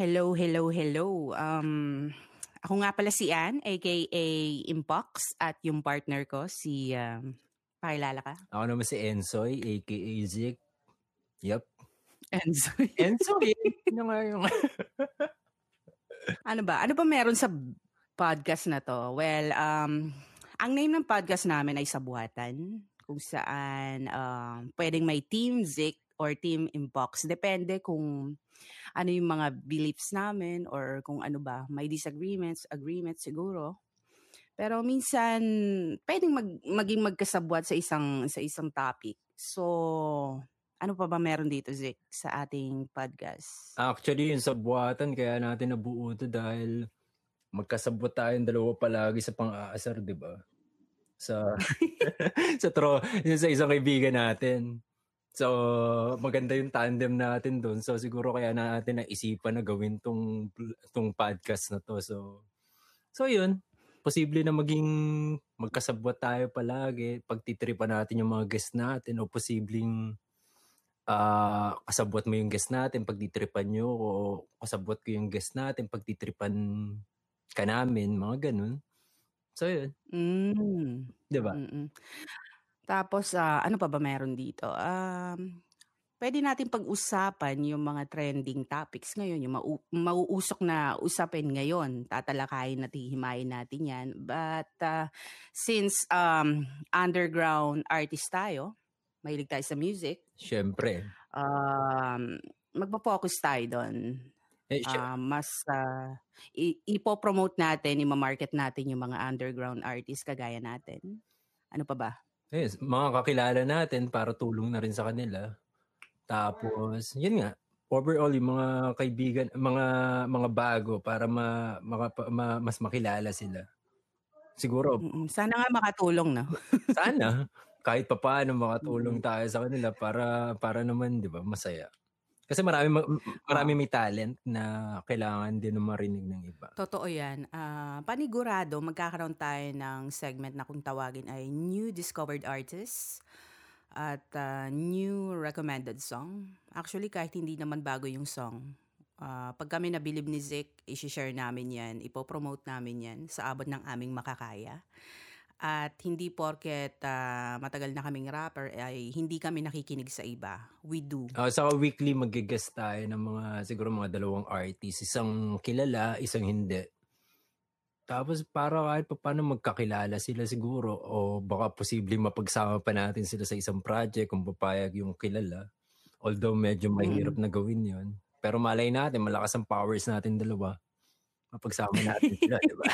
Hello, hello, hello. Um, ako nga pala si Ann, aka Impox, at yung partner ko, si... Um, pakilala ka? Ako naman si Ensoy, aka Zik. Yup. Ensoy. Ensoy! ano nga yung... ano ba? Ano ba meron sa podcast na to? Well, um, ang name ng podcast namin ay Sabuatan, kung saan um, pwedeng may Team Zik or Team Impox. Depende kung ano yung mga beliefs namin or kung ano ba, may disagreements, agreements siguro. Pero minsan pwedeng mag, maging magkasabwat sa isang sa isang topic. So, ano pa ba meron dito, Zik, sa ating podcast? Actually, yung sabuatan, kaya natin nabuo ito dahil magkasabot tayong dalawa palagi sa pang-aasar, di ba? Sa, sa, tro, sa isang kaibigan natin. So, maganda yung tandem natin doon. So, siguro kaya natin naisipan na gawin tong, tong podcast na to. So, so yun. Posible na maging magkasabwat tayo palagi. Pagtitripan natin yung mga guest natin o posibleng uh, kasabwat mo yung guest natin pagtitripan nyo o kasabwat ko yung guest natin pagtitripan ka namin. Mga ganun. So, yun. Mm. Di ba? Mm-mm. Tapos, ah, ano pa ba meron dito? Um, pwede natin pag-usapan yung mga trending topics ngayon, yung mau- mauusok na usapin ngayon. Tatalakayin at hihimayin natin yan. But uh, since um, underground artist tayo, mahilig tayo sa music, Siyempre. um, magpa-focus tayo doon. Eh, syem- Ah, mas uh, i- ipopromote natin, i-market natin yung mga underground artists kagaya natin. Ano pa ba? Yes, mga kakilala natin para tulong na rin sa kanila. Tapos, yun nga, overall yung mga kaibigan, mga mga bago para ma, maka, ma- mas makilala sila. Siguro, Sana nga makatulong, no? sana kahit papaano makatulong tayo sa kanila para para naman, 'di ba, masaya. Kasi marami ma- marami may talent na kailangan din marinig ng iba. Totoo yan. Ah, panigurado, magkakaroon tayo ng segment na kung tawagin ay New Discovered Artists at ah, New Recommended Song. Actually, kahit hindi naman bago yung song, ah, pag kami nabilib ni Zik, isi-share namin yan, ipopromote namin yan sa abot ng aming makakaya. At hindi porket ah, matagal na kaming rapper ay hindi kami nakikinig sa iba. We do. Uh, sa weekly mag-guest tayo ng mga siguro mga dalawang artists, isang kilala, isang hindi. Tapos para kahit pa paano magkakilala sila siguro o baka posible mapagsama pa natin sila sa isang project kung papayag yung kilala. Although medyo mahirap na gawin yon Pero malay natin, malakas ang powers natin dalawa. Mapagsama natin sila, di ba?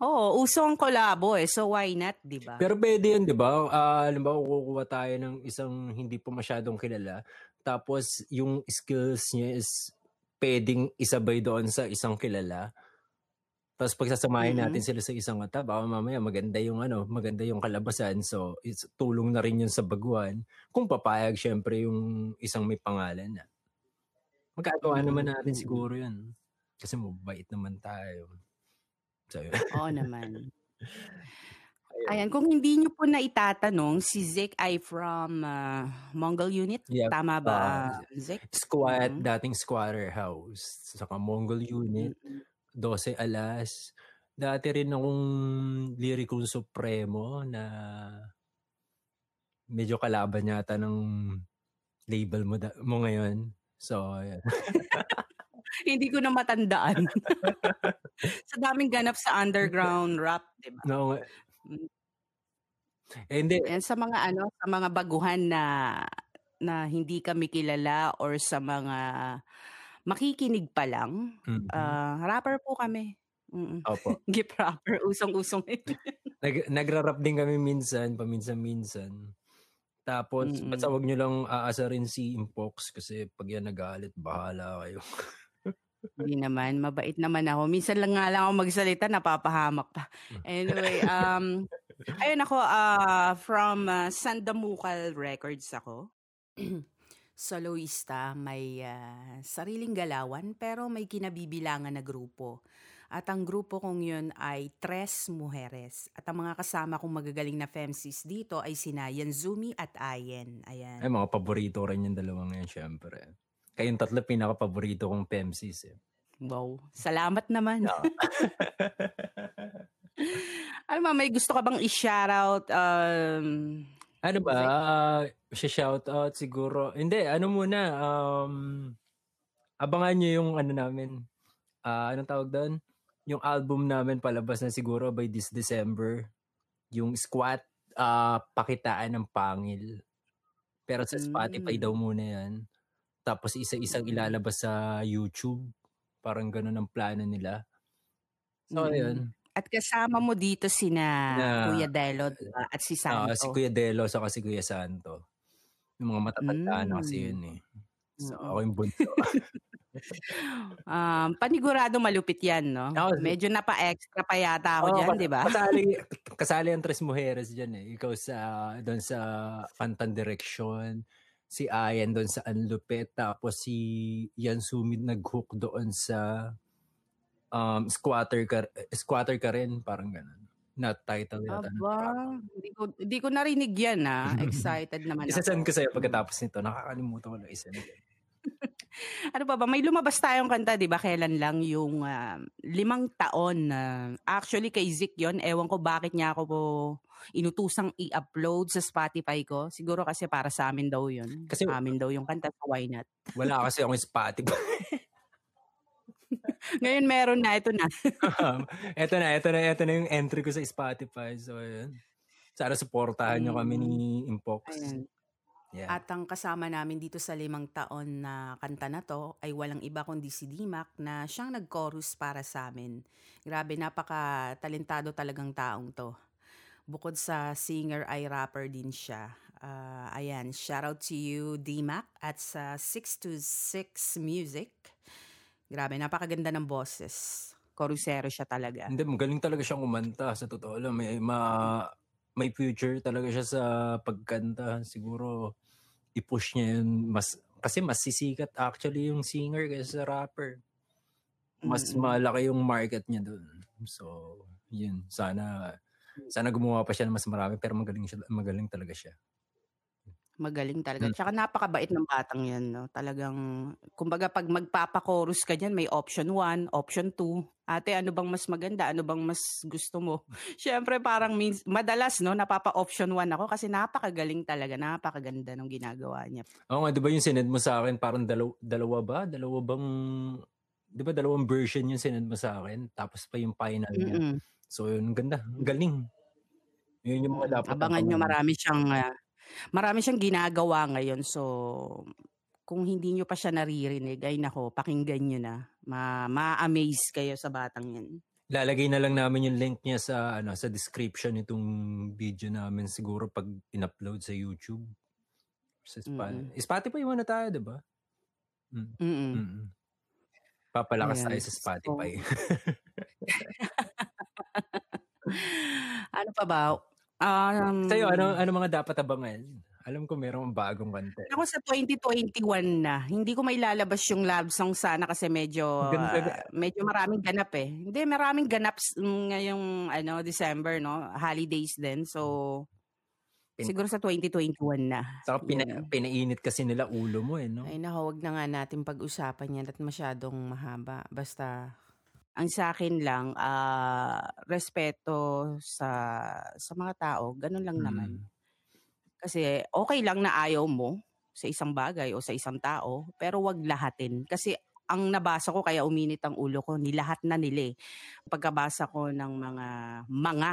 Oo, uso ang kolabo eh. So why not, di ba? Pero pwede yun, di ba? Uh, halimbawa, kukuha tayo ng isang hindi pa masyadong kilala. Tapos, yung skills niya is pwedeng isabay doon sa isang kilala. Tapos pagsasamahin Mhm. natin sila sa isang mata, baka mamaya maganda yung ano, maganda yung kalabasan. So, it's tulong na rin yun sa baguhan. Kung papayag, syempre, yung isang may pangalan na. Magkagawa naman natin siguro yun. Kasi mabait naman tayo. So, yun. Oo naman. Ayan, kung hindi nyo po na itatanong, si Zik ay from ah, Mongol Unit. Yeah, Tama ba, ah, Zik? Squat, Mhm. dating squatter house. Saka Mongol unit, 12 alas. Dati rin akong lyrical supremo na medyo kalaban yata ng label mo, da- mo ngayon. So, ayan. Hindi ko na matandaan. sa daming ganap sa underground rap, di ba? No, eh, hindi. And sa mga ano, sa mga baguhan na na hindi kami kilala or sa mga makikinig pa lang, Mhm. ah, rapper po kami. Mm. Opo. Gip rapper, usong-usong. Nag, nagra-rap din kami minsan, paminsan-minsan. Tapos, Mm-mm. basta wag nyo lang aasarin si Impox kasi pag yan nagalit, bahala kayo. Hindi naman, mabait naman ako. Minsan lang nga lang ako magsalita, napapahamak pa. Anyway, um, ayun ako, ah, from ah, Sandamukal Records ako. Soloista, may ah, sariling galawan pero may kinabibilangan na grupo. At ang grupo kong yun ay Tres Mujeres. At ang mga kasama kong magagaling na femsis dito ay sina Yanzumi at Ayen. Ayan. Ay, mga paborito rin yung dalawang yan, syempre. Kayong tatlo pinaka-paborito kong femsis eh. Wow. Salamat naman. No. ano ba, may gusto ka bang i-shoutout? Um, ano ba? Uh, shoutout siguro. Hindi, ano muna. Um, abangan nyo yung ano namin. Uh, anong tawag doon? yung album namin palabas na siguro by this December. Yung Squat uh, Pakitaan ng Pangil. Pero sa Spotify mm. daw muna yan. Tapos isa-isang ilalabas sa YouTube. Parang ganun ang plano nila. So, mm. ayun. At kasama mo dito sina na, Kuya Delo diba? at si Santo. Uh, si Kuya Delo sa si Kuya Santo. Yung mga matatanda mm. na kasi yun eh. So, mm. ako yung bunso. um, panigurado malupit yan, no? Oh, Medyo napa-extra pa yata ako oh, dyan, di ba? Kasali, kasali ang Tres Mujeres dyan eh. Ikaw sa, doon sa Fantan Direction, si Ayan doon sa Anlupit, tapos si Yan Sumid nag-hook doon sa um, Squatter ka, Squatter ka rin, parang ganun. Not title yata. Aba, hindi ko, hindi ko narinig yan ah. Excited naman ako. Isa-send ko sa'yo pagkatapos nito. Nakakalimutan ko na isa ano pa ba? May lumabas tayong kanta, di ba? Kailan lang yung uh, limang taon. Uh, actually, kay Zik yon Ewan ko bakit niya ako po inutusang i-upload sa Spotify ko. Siguro kasi para sa amin daw yun. Kasi amin daw yung kanta sa Why Not. Wala kasi akong Spotify. Ngayon meron na, ito na. ito na, ito na, ito na yung entry ko sa Spotify. So, yun. Sana supportahan nyo kami ni Impox. Ayan. Yeah. At ang kasama namin dito sa limang taon na kanta na to ay walang iba kundi si Dimac na siyang nag-chorus para sa amin. Grabe, napaka talentado talagang taong to. Bukod sa singer ay rapper din siya. Uh, ayan, shout out to you Dimac at sa 626 Music. Grabe, napakaganda ng boses. Chorusero siya talaga. Hindi, magaling talaga siyang umanta. Sa totoo lang, may, ma, may future talaga siya sa pagkanta. Siguro, i-push niya yun mas kasi mas sisikat actually yung singer kaysa sa rapper. Mas mm-hmm. malaki yung market niya doon. So, yun. Sana sana gumawa pa siya ng mas marami pero magaling siya magaling talaga siya. Magaling talaga. Hmm. Tsaka napakabait ng batang yan, no? Talagang, kumbaga pag magpapa-chorus ka dyan, may option 1, option 2. Ate, ano bang mas maganda? Ano bang mas gusto mo? Siyempre, parang means, madalas, no? Napapa-option 1 ako kasi napakagaling talaga. Napakaganda ng ginagawa niya. Oo nga, di ba yung sinend mo sa akin, parang dalaw, dalawa ba? Dalawa bang, di ba dalawang version yung sinend mo sa akin? Tapos pa yung final niya. Mm-hmm. So, yun, ganda. Galing. Yun yung mga dapat. Abangan nyo, marami siyang uh, Marami siyang ginagawa ngayon so kung hindi nyo pa siya naririnig, ay nako, pakinggan nyo na. Ma- ma-amaze kayo sa batang yan. Lalagay na lang namin yung link niya sa ano sa description nitong video namin siguro pag in-upload sa YouTube. Sa Spotify. Mm-hmm. Spotify muna tayo, 'di ba? Mm. Mm-hmm. Mm-hmm. Papalakas Ayan. tayo sa Spotify. So, ano pa ba? Um, Sa'yo, ano, ano mga dapat abangan? Alam ko merong bagong kanta. Ako sa 2021 na, hindi ko mailalabas yung love song sana kasi medyo uh, medyo maraming ganap eh. Hindi, maraming ganap ngayong ano, December, no? Holidays din. So, Pin- siguro sa 2021 na. Saka pina- yeah. pinainit kasi nila ulo mo eh, no? Ay, naku, wag na nga natin pag-usapan yan at masyadong mahaba. Basta ang sa akin lang, ah, respeto sa sa mga tao, gano'n lang naman. Mm. Kasi okay lang na ayaw mo sa isang bagay o sa isang tao, pero 'wag lahatin. Kasi ang nabasa ko kaya uminit ang ulo ko, nilahat na nila, eh. Pagkabasa ko ng mga mga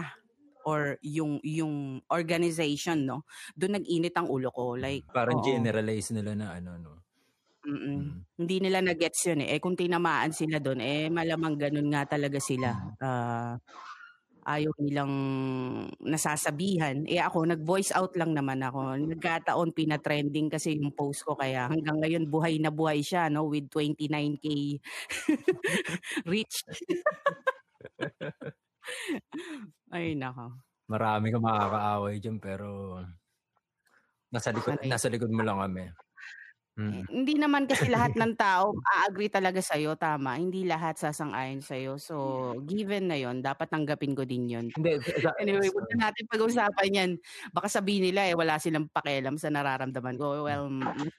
or yung yung organization 'no, do'n nag-init ang ulo ko like Parang oo. generalize nila na ano 'no? Mm. Hindi nila na-gets yun, eh. Eh, kung tinamaan sila dun, eh, malamang ganun nga talaga sila. Ah, ayaw nilang nasasabihan. Eh, ako nag-voice out lang naman ako. Nagkataon pina-trending kasi yung post ko kaya hanggang ngayon buhay na buhay siya 'no, with 29K reach. Ay naku. Marami kang makakaaway diyan pero nasa likod nasa likod mo lang kami. Mm. hindi naman kasi lahat ng tao a-agree talaga sa'yo, tama. Hindi lahat sasang-ayon sa'yo. So, given na 'yon, dapat tanggapin ko din 'yon. Sa Anyway, sa wag na natin pag-usapan 'yan. Baka sabihin nila, eh, wala silang pakialam sa nararamdaman ko. Well,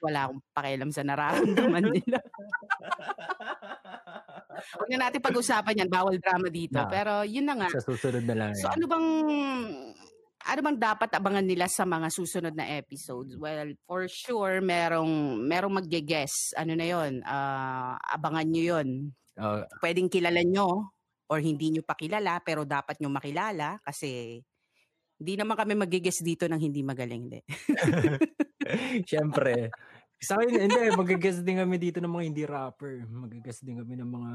wala akong pakialam sa nararamdaman nila. Wag na natin pag-usapan 'yan, bawal drama dito. Na. Pero 'yun na nga. Sa susunod na lang So, yan. ano bang ano bang dapat abangan nila sa mga susunod na episodes? Well, for sure merong merong magge-guess. Ano na 'yon? Ah, abangan niyo 'yon. Oo. Puwedeng kilala niyo or hindi niyo pa kilala pero dapat niyo makilala kasi hindi naman kami magge-guess dito ng hindi magaling, hindi. Siyempre. Sa'kin hindi, magge-guess din kami dito ng mga hindi rapper. Magge-guess din kami ng mga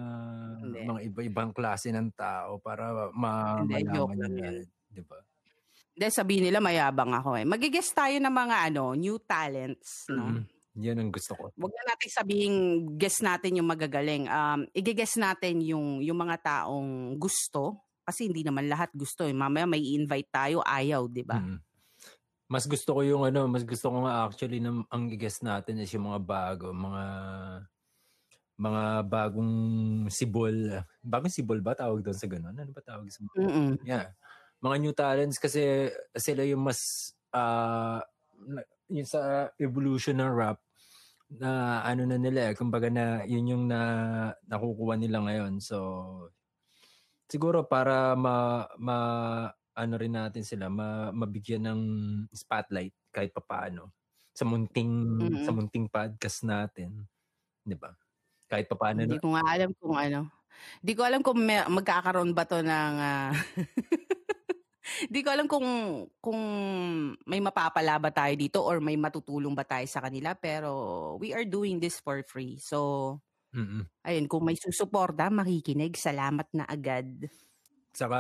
Hindi. mga iba-ibang klase ng tao para ma Hindi, malaman nila. 'di ba? Hindi, sabihin nila mayabang ako, eh. Magge-guess tayo ng mga ano, new talents, no? Mm. Yan ang gusto ko. Wag na natin sabihing guess natin yung magagaling. Um, ige-guess natin yung yung mga taong gusto kasi hindi naman lahat gusto. Eh. Mamaya may invite tayo, ayaw, 'di ba? Mm. Mas gusto ko yung ano, mas gusto ko nga actually na ang i-guess natin is yung mga bago, mga mga bagong sibol. Bagong sibol ba tawag doon sa ganun? Ano ba tawag sa Mm. Yeah. Mga new talents kasi sila yung mas na- yung sa evolution ng rap na ano na nila eh, kumbaga na yun yung na nakukuha nila ngayon. So siguro para ma, ma ano rin natin sila ma, mabigyan ng spotlight kahit papaano sa munting sa Mm. munting podcast natin, 'di ba? Kahit papaano Hindi na, ko nga alam kung ano. Hindi ko alam kung may, magkakaroon ba to ng ah, Hindi ko alam kung kung may mapapala ba tayo dito or may matutulong ba tayo sa kanila pero we are doing this for free. So, Mm-mm. ayun, kung may susuporta, makikinig, salamat na agad. Saka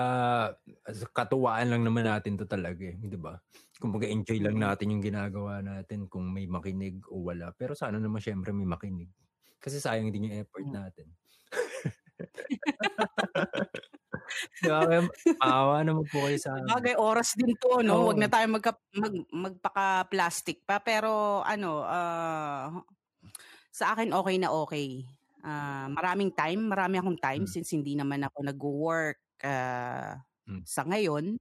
katuwaan lang naman natin to talaga eh, 'di ba? Kumbaga enjoy lang natin yung ginagawa natin kung may makinig o wala. Pero sana naman syempre may makinig. Kasi sayang din yung effort Mm. natin. Ba? Kaya Maawa naman po kayo sa amin. Sabagay, oras din to, no? Wag Oo. na tayo magka, mag, magpaka-plastic pa. Pero, ano, ah, sa akin okay na okay. Ah, maraming time, marami akong time Mm. since hindi naman ako nag-work ah, Mm. sa ngayon.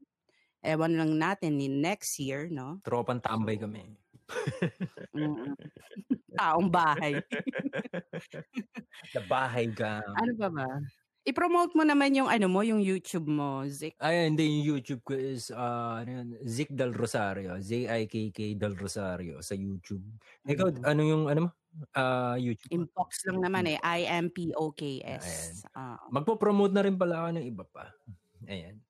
Ewan lang natin in next year, no? Tropang tambay kami. Mm. Taong bahay. Sa bahay ka. Ano pa ba? I-promote mo naman yung ano mo, yung YouTube mo, Zik. Ay, hindi. Yung YouTube ko is, ah, ano yun, Zik Del Rosario. Z-I-K-K Del Rosario sa YouTube. Ikaw, Mm. ano yung, ano mo? Ah, YouTube? Inbox lang naman eh. I-M-P-O-K-S. Ah, Magpo-promote na rin pala ako ng iba pa. Ayan.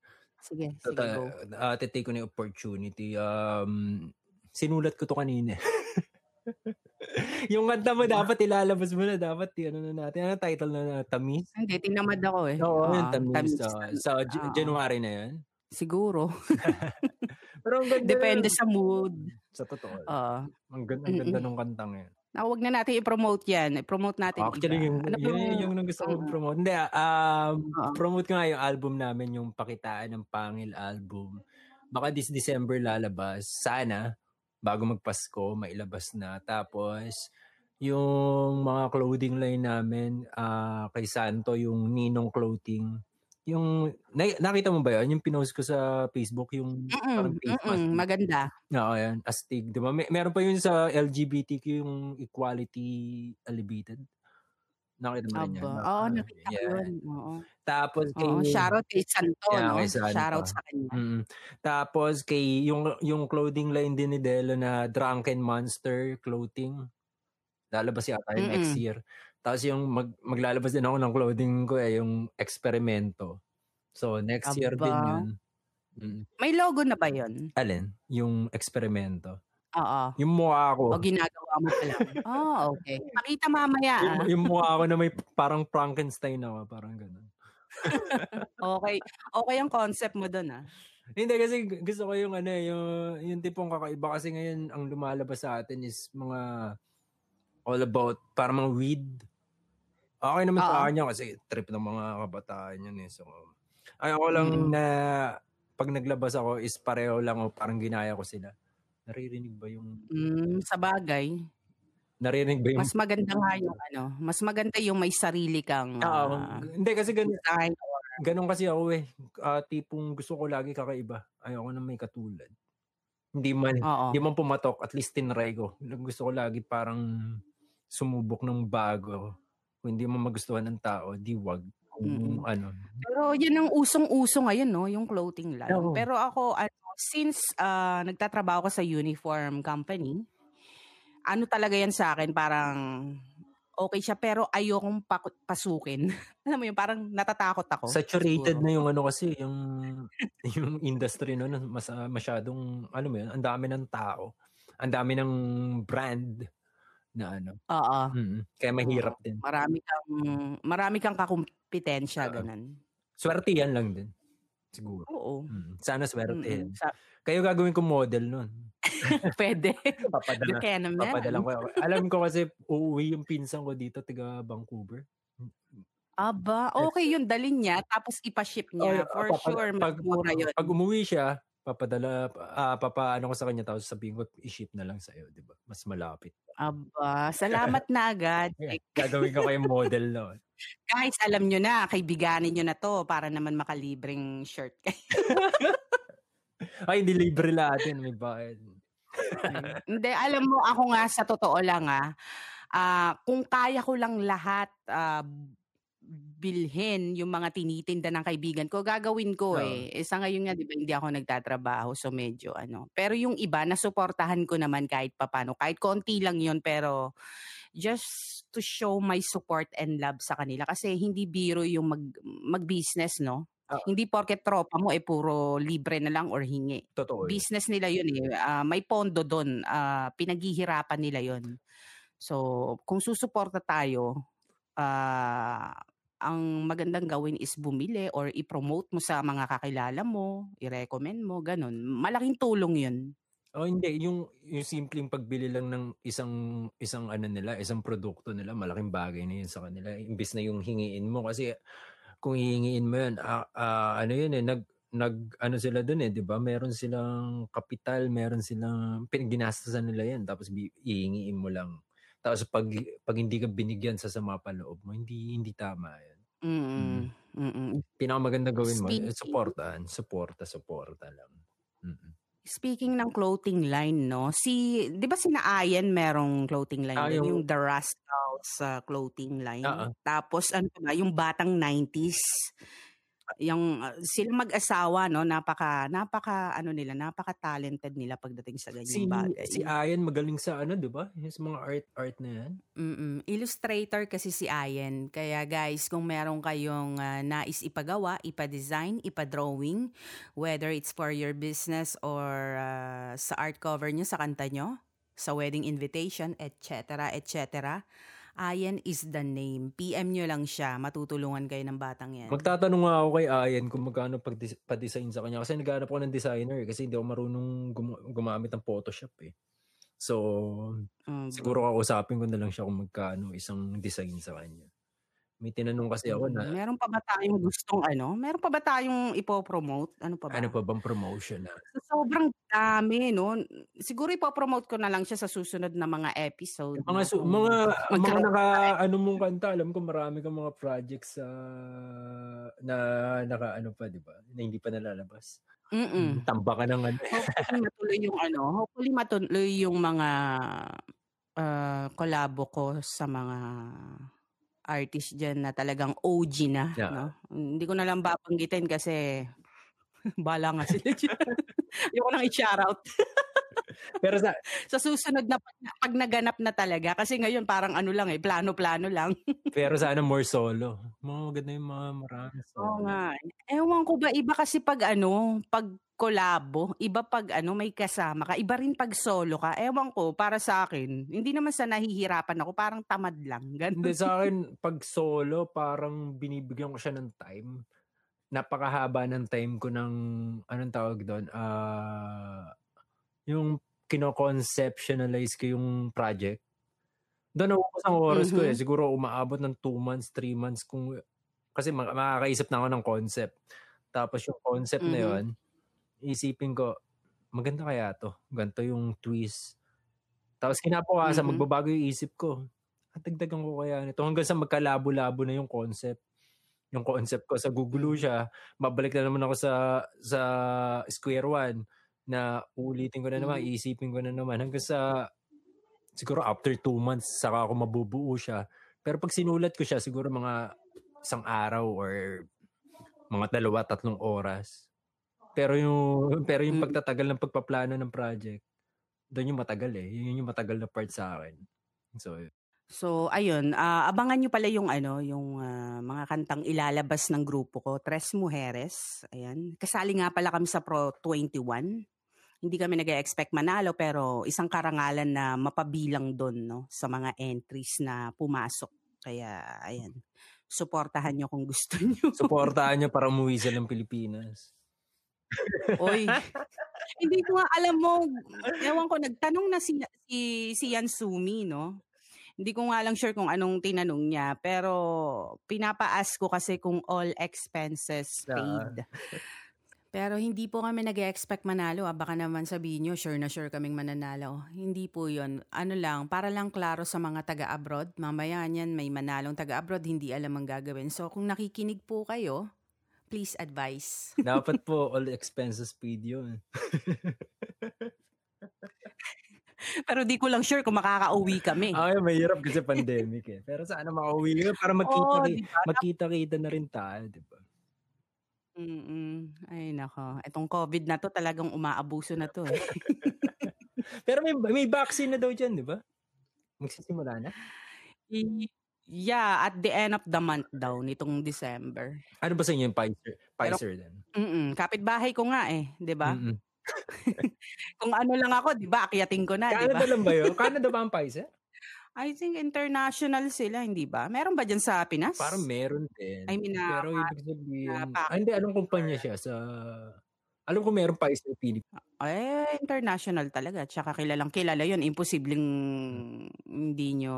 sige, So, sige, ta- go. uh, take ko na yung opportunity. Um, sinulat ko to kanina. yung kanta mo dapat ilalabas mo na. Dapat, ano na natin. Ano title na na? Tamis? Hindi, tinamad ako eh. Oo, yung Ah, tamis. tamis. sa J- Oo. January na yan. Siguro. Pero ang ganda. Depende nun. sa mood. Sa totoo. Oo. ang ganda, ang ganda nung kantang yan. Naku, wag na natin i-promote yan. I-promote natin Actually, iba. yung, Ano yun, bang- yung, yung gusto ko Oo. promote. Hindi, ah, um, promote ko nga yung album namin, yung Pakitaan ng Pangil album. Baka this December lalabas. Sana, bago magpasko, mailabas na. Tapos, yung mga clothing line namin, ah, kay Santo, yung Ninong Clothing. Yung, na- nakita mo ba yun? Yung pinost ko sa Facebook, yung parang Mm-mm, face mask. mm-mm, maganda. Oo, yan. Astig. Di ba? May, meron pa yun sa LGBTQ, yung equality elevated. Nakita mo rin yan. Aba. Oo, Ah, nakita ko yeah. yun. Oo. Tapos kay... Oo, shoutout kay Santo, Yeah, no? kay Santo. Shoutout sa kanya. Mm. Tapos kay yung yung clothing line din ni Delo na Drunken Monster clothing. Lalabas yata yun next Mm-mm. year. Tapos yung mag, maglalabas din ako ng clothing ko eh, yung eksperimento. So next year din Aba. yun. Mm. May logo na ba yun? Alin? Yung eksperimento. Oo. Yung mukha ko. O ginagawa mo pa lang. Oh, okay. Pakita mamaya. yung, ah. yung mukha ko na may parang Frankenstein ako. Parang ganun. Okay. Okay ang concept mo doon, ah. Hindi kasi gu- gusto ko yung ano eh, yung yung tipong kakaiba kasi ngayon ang lumalabas sa atin is mga all about para mga weed. Okay naman sa kanya kasi trip ng mga kabataan yun eh. So, ayoko lang Mm. na pag naglabas ako is pareho lang o parang ginaya ko sila. Naririnig ba yung Mm, sa bagay. Narinig ba yung... Mas maganda nga yung ano, mas maganda yung may sarili kang Oo. uh, Hindi kasi ganun, design ganun kasi ako eh. Ah, tipong gusto ko lagi kakaiba. Ayoko na may katulad. Hindi man, Oo. hindi man pumatok, at least tinry ko. Gusto ko lagi parang sumubok ng bago. Kung hindi mo magustuhan ng tao, di wag. Kung Mm-mm. ano. Pero yan ang usong-uso ngayon, no? Yung clothing line. Oo. Pero ako, ano, since ah, nagtatrabaho ko sa uniform company, ano talaga yan sa akin, parang okay siya, pero ayokong pak- pasukin. Alam mo yun, parang natatakot ako. Saturated siguro. na yung ano kasi, yung yung industry no, mas ah, masyadong ano mo yun, ang dami ng tao. Ang dami ng brand na ano. Oo. Mm. Kaya mahirap din. Marami kang, marami kang kakumpetensya, Oo. ganun. Swerte yan lang din. Siguro. Oo. Mm. Sana swerte yan. Mm-mm. Sa, Kayo gagawin ko model nun. pwede. Papadala. Kaya naman. Papadala ko. Alam ko kasi uuwi yung pinsan ko dito, taga Vancouver. Aba, okay yun, dalin niya, tapos ipaship niya. Oh, For papa- sure, pag, mura yun. Pag umuwi siya, papadala, ah, papaano ko sa kanya, tapos sabihin ko, i-ship na lang sa'yo, di ba? Mas malapit. Aba, salamat na agad. Gagawin ko kayong model nun. Guys, alam nyo na, kaibiganin nyo na to para naman makalibreng shirt kayo. Ay, hindi libre natin, may bayad. Hindi, alam mo, ako nga sa totoo lang ah, ah, kung kaya ko lang lahat ah, bilhin yung mga tinitinda ng kaibigan ko, gagawin ko Oo. eh. eh. Sa ngayon nga, di ba, hindi ako nagtatrabaho, so medyo ano. Pero yung iba, nasuportahan ko naman kahit papano. Kahit konti lang yun, pero just to show my support and love sa kanila. Kasi hindi biro yung mag, mag-business, no? Oo. Hindi porket tropa mo, eh puro libre na lang or hingi Totoo yun. business nila yun eh. Ah, may pondo doon. Ah, pinaghihirapan nila yun. So, kung susuporta tayo, ah, ang magandang gawin is bumili or i-promote mo sa mga kakilala mo, i-recommend mo, ganun. Malaking tulong yun. Oh, hindi. Yung, yung simpleng pagbili lang ng isang, isang ano nila, isang produkto nila, malaking bagay na yun sa kanila. Imbis na yung hingiin mo. Kasi kung hihingiin mo yun, ah, ah, ano yun eh, nag, nag, ano sila dun eh, di ba? Meron silang kapital, meron silang, pinaginastasan nila yan, tapos hihingiin mo lang. Tapos pag, pag hindi ka binigyan sa sama pa loob mo, hindi, hindi tama yan. Mm. Mm-mm. Pinakamaganda gawin mo, eh, Speaking- supportahan, suporta, suporta lang. Mm-mm. Speaking ng clothing line, no? Si, 'di ba si Naayan merong clothing line Ah, yung- yung The Rascals uh, clothing line. Oo. Tapos ano pa ba, yung Batang 90s. Yung uh, sila mag-asawa, no? Napaka napaka ano nila, napaka talented nila pagdating sa ganyang Si, bagay. si Ayan magaling sa ano, di ba? Yung mga art, art na yan. Mm-mm. Illustrator kasi si Ayen. Kaya guys, kung meron kayong ah, nais ipagawa, ipa-design, ipa-drawing, whether it's for your business or ah, sa art cover nyo, sa kanta nyo, sa wedding invitation, etc., etc., Ayen is the name. PM nyo lang siya. Matutulungan kayo ng batang yan. Magtatanong nga ako kay Ayan kung magkano pag pa-design sa kanya. Kasi naghanap ako ng designer eh, kasi hindi ako marunong gum- gumamit ng Photoshop eh. So, Mm, siguro kausapin ko na lang siya kung magkano isang design sa kanya. May tinanong kasi ako mm. na, Meron pa ba tayong gustong ano? Meron pa ba tayong ipopromote? Ano pa ba? ano pa bang promotion na? So, sobrang dami, no? Siguro ipopromote ko na lang siya sa susunod na mga episode. Mga, no? su- mga, mga naka, ano mong kanta, alam ko marami kang mga projects sa, na, naka, ano pa, di ba? Na hindi pa nalalabas. Mm-mm. Tamba ka ng ano. Hopefully matuloy yung ano, hopefully matuloy yung mga uh, kolabo ko sa mga artist dyan na talagang OG na. Yeah. No? Hindi ko na lang babanggitin kasi bala nga sila dyan. Ayoko nang i-shoutout. Pero sa, sa susunod na pag, pag naganap na talaga. Kasi ngayon parang ano lang eh, plano-plano lang. pero sana more solo. Mga maganda yung mga marami solo. Oo nga. Ewan ko ba, iba kasi pag ano, pag kolabo, iba pag ano, may kasama ka, iba rin pag solo ka. Ewan ko, para sa akin, hindi naman sa nahihirapan ako, parang tamad lang. Ganun. Hindi sa akin, pag solo, parang binibigyan ko siya ng time. Napakahaba ng time ko ng, anong tawag doon? Ah, yung kino-conceptualize ko yung project. Doon ako ang oras ko eh. Mhm. Siguro umaabot ng 2 months, 3 months kung kasi mak- makakaisip na ako ng concept. Tapos yung concept na Mhm. yon isipin ko, maganda kaya to. Ganito yung twist. Tapos kinabukasan, Mhm. magbabago yung isip ko. Ah, dagdagan ko kaya nito. Hanggang sa magkalabo-labo na yung concept. Yung concept ko, sa gugulo siya, mabalik na naman ako sa sa square one na ulitin ko na naman, Mhm. iisipin ko na naman. Hanggang sa, siguro after two months, saka ako mabubuo siya. Pero pag sinulat ko siya, siguro mga isang araw or mga dalawa, tatlong oras. Pero yung pero yung Mm. pagtatagal ng pagpaplano ng project, doon yung matagal eh. Yun yung matagal na part sa akin. So, So ayun, ah, abangan niyo pala yung ano, yung ah, mga kantang ilalabas ng grupo ko, Tres Mujeres. Ayan. Kasali nga pala kami sa Pro 21. Hindi kami nag-expect manalo pero isang karangalan na mapabilang doon no sa mga entries na pumasok. Kaya ayan. Suportahan niyo kung gusto niyo. suportahan niyo para umuwi sila ng Pilipinas. Oy. Hindi ko nga alam mo, ewan ko nagtanong na si si, si Yansumi, no? Hindi ko nga lang sure kung anong tinanong niya, pero pinapaas ko kasi kung all expenses paid. Pero hindi po kami nag expect manalo. Ah. Baka naman sabihin nyo, sure na sure kaming mananalo. Hindi po yon Ano lang, para lang klaro sa mga taga-abroad. Mamaya niyan, may manalong taga-abroad, hindi alam ang gagawin. So kung nakikinig po kayo, please advise. Dapat po all expenses paid yun. Pero di ko lang sure kung makakauwi kami. Ay, mahirap kasi pandemic eh. Pero sana makauwi ka para magkita, Oo, di ba? magkita-kita na rin tayo, di ba? Mm. Ay nako, itong COVID na 'to talagang umaabuso na 'to, eh. Pero may may vaccine na daw diyan, di ba? Magsisimula na? I yeah, at the end of the month daw nitong December. Ano ba sa inyo yung Pfizer? Pero Pfizer din. mm, kapitbahay ko nga, eh, 'di ba? Kung ano lang ako, 'di ba, akyatin ko na, 'di ba? Canada lang ba yun? Canada ba ang Pfizer? I think international sila, hindi ba? Meron ba diyan sa Pinas? Parang meron din. I mean, na Pero ibig sabihin, na ah, hindi, anong kumpanya siya sa... Alam ko meron Pfizer Philippines. eh, international talaga. Tsaka kilalang kilala 'yun. Imposibleng hindi nyo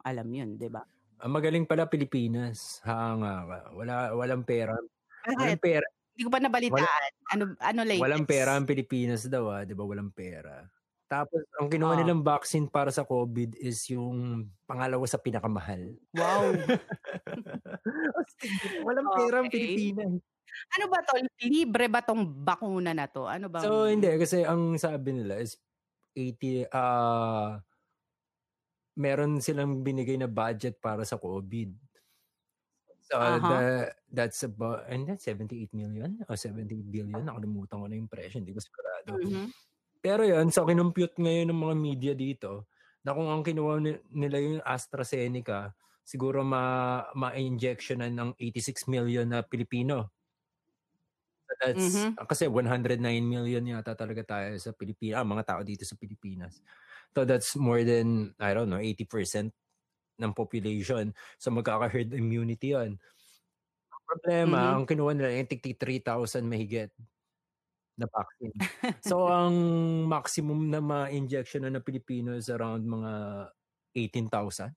alam 'yun, 'di ba? Ang magaling pala Pilipinas. Hanga. Wala, walang pera. Walang pera. Hindi ko pa nabalitaan. Ano ano latest? Walang pera ang Pilipinas daw ah, 'di ba? Walang pera. Tapos ang kinuha Oh. nilang vaccine para sa COVID is yung pangalawa sa pinakamahal. Wow. Walang pera ang Okay. Pilipinas. Ano ba 'to? Libre ba 'tong bakuna na 'to? Ano bang So hindi kasi ang sabi nila is 80 ah meron silang binigay na budget para sa COVID. So Aha. the- that's about and that's 78 million o 70 billion. Nakalimutan ko na yung presyo, hindi ko sigurado. Mhm. Pero yun, so kinumpute ngayon ng mga media dito na kung ang kinuha ni- nila yung AstraZeneca, siguro ma ma-injectionan ng 86 million na Pilipino. That's Mhm. kasi 109 million yata talaga tayo sa Pilipinas, ah, mga tao dito sa Pilipinas. So that's more than I don't know, 80% ng population. So magkaka-herd immunity 'yon. Ang problema, Mhm. ang kinuha nila yung tig 3,000 mahigit na vaccine. so ang maximum na ma-injection na ng Pilipino is around mga 18,000.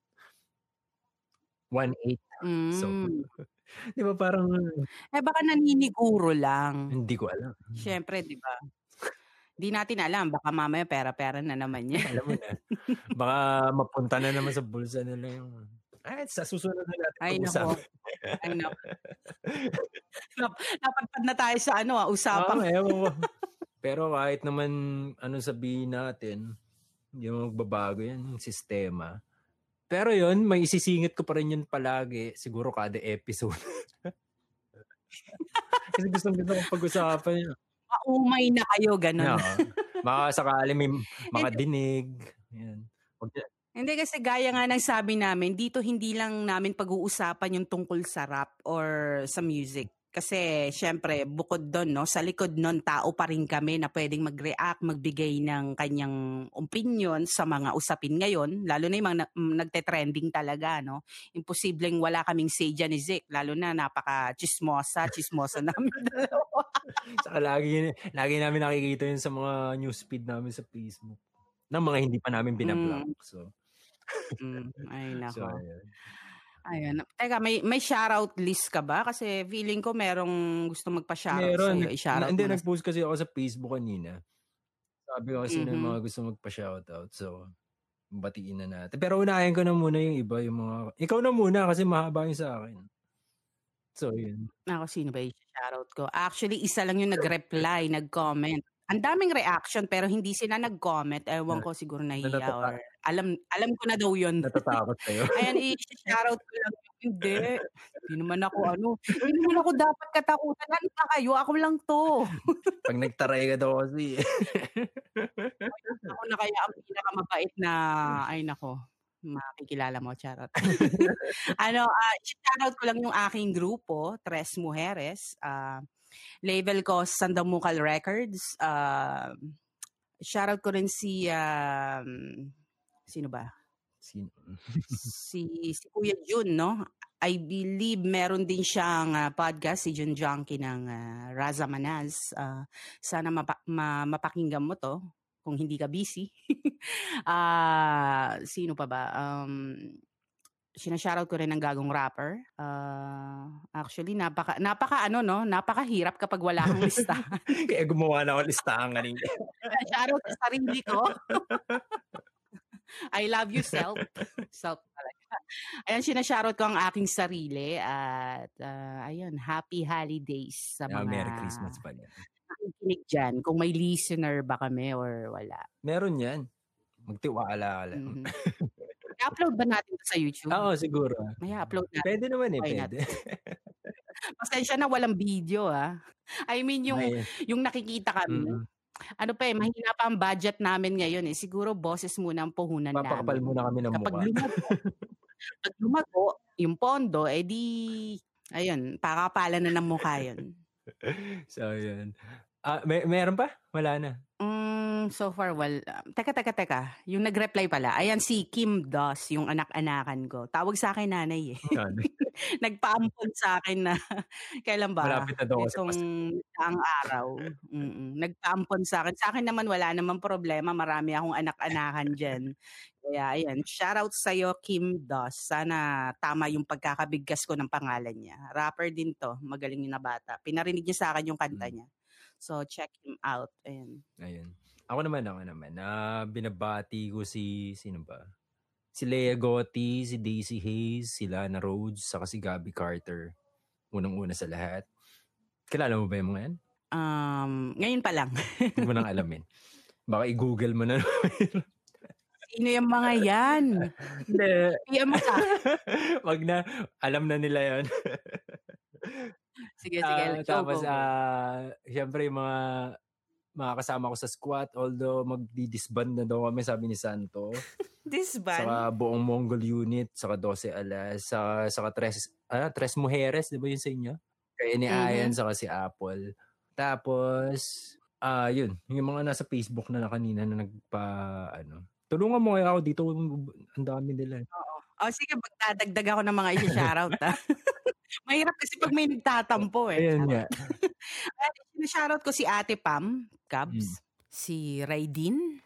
1.8. So, Hmm. di ba parang Eh, baka naniniguro lang. hindi ko alam. Siyempre, 'di ba? Di natin alam, baka mamaya pera-pera na naman 'yan. Alam mo na. Baka mapunta na naman sa bulsa nila yung ay, sa susunod na natin Ay nako. Ay nako. Nap napadpad na tayo sa ano, ah, Oo, usapang ewan ko. Pero kahit naman ano sabihin natin, yung magbabago yan, yung sistema. Pero yun, may isisingit ko pa rin yun palagi, siguro kada episode. Kasi gusto gusto kong pag-usapan yun. maumay na kayo, gano'n. No, baka sakali may mga dinig. Yan. Hindi kasi gaya nga ng sabi namin, dito hindi lang namin pag-uusapan yung tungkol sa rap or sa music. Kasi syempre, bukod doon, no, sa likod nun, tao pa rin kami na pwedeng mag-react, magbigay ng kanyang opinion sa mga usapin ngayon, lalo na yung mga na- mm, nagte-trending talaga, no. Imposibleng wala kaming say dyan ni Zik, lalo na napaka-chismosa, chismosa namin dalawa. Saka lagi, lagi namin nakikita yun sa mga newsfeed namin sa Facebook ng mga hindi pa namin binablock. So, Mm, ay so nako. Ayun. Ayun. Teka, may, may shoutout list ka ba? Kasi feeling ko merong gusto magpa-shoutout Meron. sa'yo. I-shoutout hindi, na. nag-post kasi ako sa Facebook kanina. Sabi ko kasi yung Mhm. mga gusto magpa-shoutout. So, batiin na natin. Pero unahin ko na muna yung iba, yung mga... Ikaw na muna kasi mahaba yung sa akin. So, yun. Ako, sino ba yung shoutout ko? Actually, isa lang yung nag-reply, nag-comment. Ang daming reaction pero hindi sila nag-comment. Ewan ko siguro nahiya Natata- or alam alam ko na daw yun. Natatakot kayo. Ayan, i-shoutout ko lang. Hindi. Hindi naman ako ano. Hindi naman ako dapat katakutan. Ano ba kayo? Ako lang to. Pag nagtaray ka daw kasi. Ako na kaya ang pinakamabait na, ay nako, makikilala mo, charot. ano, uh, shoutout ko lang yung aking grupo, Tres Mujeres. Uh, label ko Sandamukal Records. Uh, shoutout ko rin si, um, sino ba? Sino? si, si Kuya Jun, no? I believe meron din siyang uh, podcast, si Jun Junkie ng uh, Raza Manaz. Uh, sana mapa- ma- mapakinggan mo to kung hindi ka busy. uh, sino pa ba? Um, sinashoutout ko rin ng gagong rapper. Uh, actually, napaka, napaka ano, no? Napakahirap kapag wala kang listahan. Kaya gumawa na ako listahan kanina. shoutout sa sarili ko. I love you, self. self talaga. Ayan, sinashoutout ko ang aking sarili at uh, ayun, happy holidays sa Yeah, mga Merry Christmas pa niya. nakikinig dyan. Kung may listener ba kami or wala. Meron yan. Magtiwala ka lang. Mhm. I-upload ba natin to sa YouTube? Oo, siguro. May upload natin. Pwede naman eh, Why pwede. Pasensya na walang video ah. I mean yung May- yung nakikita kami. Mm. Ano pa eh, mahina pa ang budget namin ngayon eh. Siguro boses muna ang puhunan Papakapal namin. muna kami ng Kapag mukha. lumago, pag lumago, yung pondo, eh di, ayun, pakapalan na ng mukha yun. so, yun. Ah, may, meron pa? Wala na. Mm, so far, well, um, teka, teka, teka. Yung nag-reply pala, ayan si Kim Doss, yung anak-anakan ko. Tawag sa akin nanay eh. Nagpaampon sa akin na, kailan ba? Malapit na daw Itong ang araw. Mm-mm. Nagpaampon sa akin. Sa akin naman, wala naman problema. Marami akong anak-anakan dyan. Kaya, ayan. Shoutout sa'yo, Kim Doss. Sana tama yung pagkakabigkas ko ng pangalan niya. Rapper din to. Magaling yung na bata. Pinarinig niya sa akin yung kanta Mm. niya. So, check him out. Ayan. Ayun. Ako naman, ako naman. Na binabati ko si, sino ba? Si Lea Gotti, si Daisy Hayes, si Lana Rhodes, saka si Gabby Carter. Unang-una sa lahat. Kilala mo ba yung mga yan? Um, ngayon pa lang. Hindi mo nang alamin. Baka i-google mo na. Sino yung mga yan? Hindi. PM mo sa Wag na. Alam na nila yon. Sige, sige. Go, tapos, ah, syempre, yung mga mga kasama ko sa squad, although magdi-disband na daw kami, sabi ni Santo. This band? Saka buong Mongol unit, saka 12 alas, saka, saka tres, ah, tres mujeres, di ba yun sa inyo? Kaya ni Mhm. Ayan, saka si Apple. Tapos, ah yun, yung mga nasa Facebook na na kanina na nagpa, ano, tulungan mo kaya ako dito, ang dami nila. eh. Oh, sige, magdadagdag ako ng mga isi-shoutout ha. Mahirap kasi pag may nagtatampo eh. Ayun nga. Shoutout ko si Ate Pam, Mm. Cubs, si Raydin,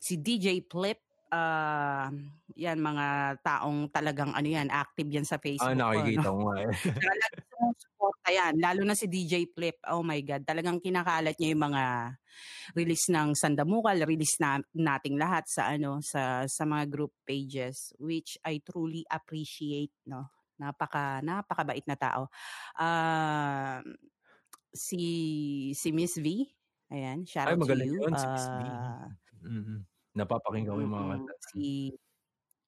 si DJ Flip, ah yan mga taong talagang ano yan, active yan sa Facebook. Ah, nakikita ko nga eh. Talagang sumusuporta yan. Lalo na si DJ Flip. Oh my God. Talagang kinakalat niya yung mga release ng Sandamukal, release na nating lahat sa ano sa sa mga group pages which I truly appreciate no. Napaka napakabait na tao. Ah si si Miss V. Ayan, shout Ay, out to you. yun, si Miss V. Ah, Mhm. Napapakinggan ko yung mga kanta. Si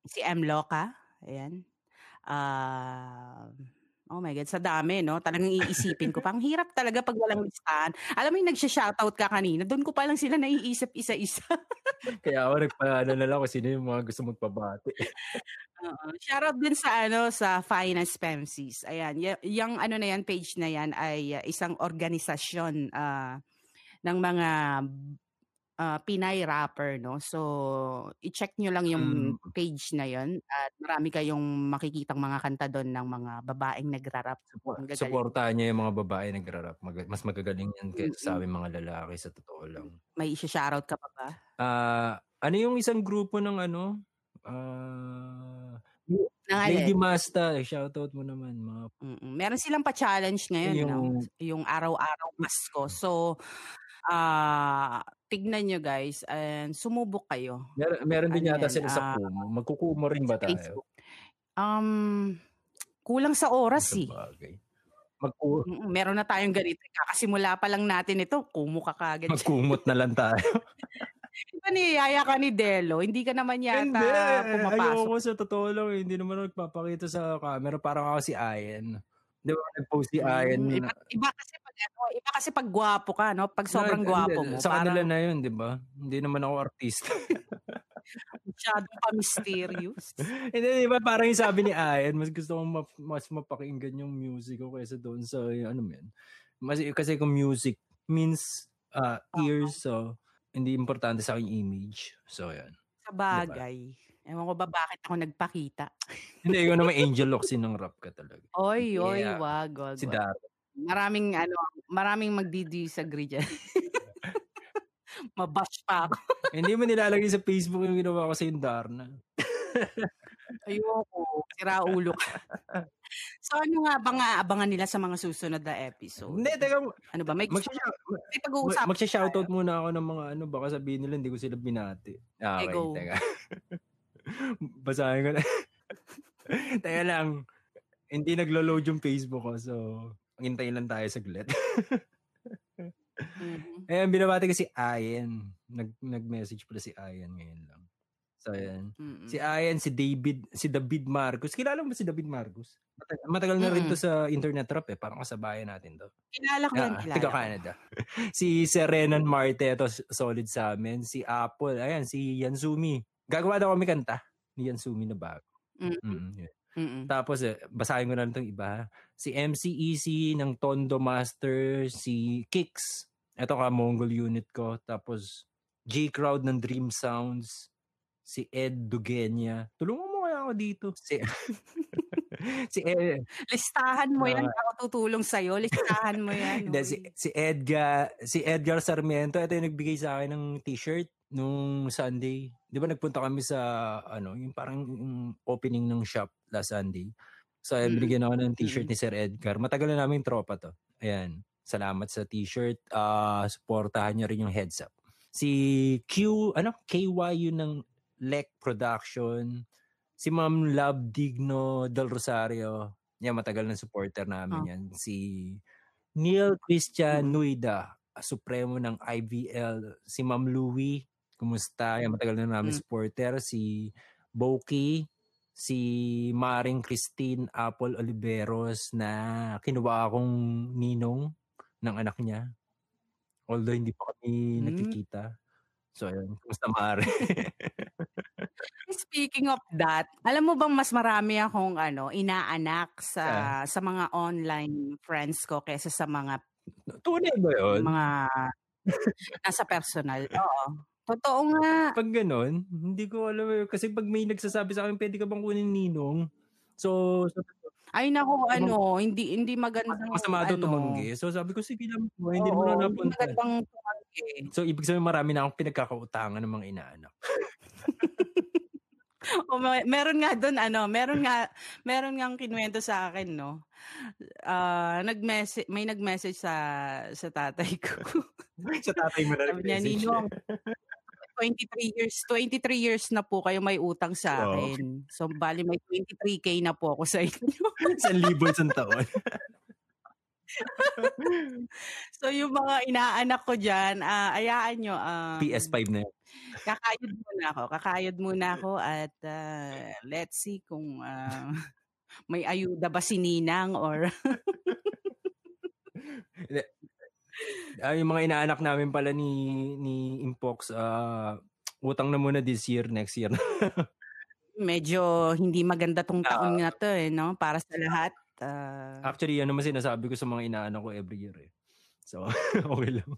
si M Loca, ayan. Ah, oh my god, sa dami no. Talagang iisipin ko. Pang hirap talaga pag walang listahan. Alam mo yung nagsha-shoutout ka kanina, doon ko pa lang sila naiisip isa-isa. Kaya ako nagpaano na lang kung sino yung mga gusto magpabati. Oo. Shoutout din sa ano sa Finance Femcies. Ayan, y- yung ano na yan page na yan ay uh, isang organisasyon ah, ng mga ah, Pinay rapper no. So i-check nyo lang yung Mm. page na yon at marami kayong makikitang mga kanta doon ng mga babaeng nagrarap. Suportahan niya yung mga babae nagrarap. Mag- mas magagaling yan kaysa sa aming mga lalaki sa totoo lang. May i-shoutout ka pa ba? Ah, ano yung isang grupo ng ano? Ng Lady? Masta, shoutout mo naman mga Mm-mm. Meron silang pa-challenge ngayon, no? yung Yung araw-araw Pasko. So, ah tignan nyo guys and sumubok kayo. Mer- meron din Ano yata sila sa ah, Kumu. Magkukumo rin ba tayo? Facebook. Um, kulang sa oras Sa eh. bagay. Magku- Meron na tayong ganito. Kakasimula pa lang natin ito, kumu ka kagad. magkumot na lang tayo. Diba niyaya ka ni Delo? Hindi ka naman yata Hindi. pumapasok. Ayoko sa totoo lang. eh. Hindi naman nagpapakita sa camera. Parang ako si Ayen. Di ba nag-post si Ayen? Mm, iba, iba kasi ano, iba kasi pag gwapo ka, no? Pag sobrang gwapo mo, Sa kanila na yun, di ba? Hindi naman ako artista. masyadong pa mysterious. Hindi, di ba? Parang yung sabi ni Ayen, mas gusto kong map- mas mapakinggan yung music ko kaysa doon sa, ano men. Mas, kasi kung music means uh, ears, so hindi importante sa akin image. So, yan. Sa bagay. Ewan ko ba bakit ako nagpakita. Hindi, ikaw naman Angel Locsin ng rap ka talaga. Oy, oy, Yeah. wag, wag, Si wag. Maraming ano, maraming magdi-disagree dyan. Mabash pa ako. hindi mo nilalagay sa Facebook yung ginawa ko sa yung Darna. Ayoko. Sira ulo ka. so ano nga ba nga abangan nila sa mga susunod na episode? Hindi, teka, Ano ba? May, magsha- may pag-uusap. magsha-shoutout muna ako ng mga ano, baka sabihin nila hindi ko sila binati. Ah, Okay, okay, go. teka. Basahin ko na. teka lang. Hindi naglo-load yung Facebook ko, so hintayin lang tayo saglit. Mhm. Ayan, binabati ko si Ayen. Nag, nag-message pala si Ayen ngayon lang. So, ayan. Mm-mm. Si Ayen, si David, si David Marcos. Kilala mo ba si David Marcos? Matagal, matagal na rin to sa internet rap eh. Parang kasabayan natin to. Kilala ko Ah, ko. Canada. si Serenan Marte, ito solid sa amin. Si Apple, ayan, si Yansumi. Gagawa daw kami kanta ni Yansumi na bago. Mm. Mm, yeah. Mm-mm. Tapos, eh, basahin ko na lang itong iba. Si MCEC ng Tondo Master, si Kicks. Ito ka, Mongol unit ko. Tapos, J-Crowd ng Dream Sounds. Si Ed Dugenya. Tulungan mo kaya ako dito. Si, si Ed, Listahan mo yan. Ah. Ako tutulong sa'yo. Listahan mo yan. Hindi, si, si Edgar, si Edgar Sarmiento, ito yung nagbigay sa akin ng t-shirt nung Sunday. Di ba nagpunta kami sa, ano, yung parang yung opening ng shop last Sunday. So, mm Mm. binigyan ako ng t-shirt ni Sir Edgar. Matagal na namin tropa to. Ayan. Salamat sa t-shirt. Ah, supportahan niyo rin yung heads up. Si Q, ano, KYU ng Lek Production. Si Ma'am Love Digno Del Rosario. Yan, matagal na supporter namin Ah. yan. Si Neil Christian Mm. Nuida, supremo ng IVL. Si Ma'am Louie, kumusta? Yan, matagal na namin Mm. supporter. Si Boki, si Maring Christine Apple Oliveros na kinuha akong ninong ng anak niya. Although hindi pa kami Mm. nagkikita. So, ayun. Kumusta Mare? Speaking of that, alam mo bang mas marami akong ano, inaanak sa sa mga online friends ko kaysa sa mga Tunay ba yun? mga nasa personal. Oo. Totoo nga. Pag ganun, hindi ko alam. eh. Kasi pag may nagsasabi sa akin, pwede ka bang kunin ninong? So, so Ay nako, ano, hindi hindi magandang masama daw ano. tumanggi. So, sabi ko, sige lang po. Hindi mo na hindi napunta. magandang tumanggi. So, ibig sabihin marami na akong pinagkakautangan ng mga inaanak. O, may- meron nga doon ano, meron nga meron nga kinuwento sa akin, no. Ah, nag-message may nag-message sa sa tatay ko. sa tatay mo na Sabi niya. Ninong, 23 years, 23 years na po kayo may utang sa akin. So, bali may 23k na po ako sa inyo. Isang libo isang taon. so, yung mga inaanak ko dyan, ah, ayaan nyo. Um, PS5 na yun. Kakayod muna ako. Kakayod muna ako at ah, let's see kung ah, may ayuda ba si Ninang or Ah, yung mga inaanak namin pala ni ni Impox, ah, utang na muna this year, next year. medyo hindi maganda tong Ah. taon na to eh, no? Para sa lahat. Ah, Actually, yan naman sinasabi ko sa mga inaanak ko every year eh. So, okay lang.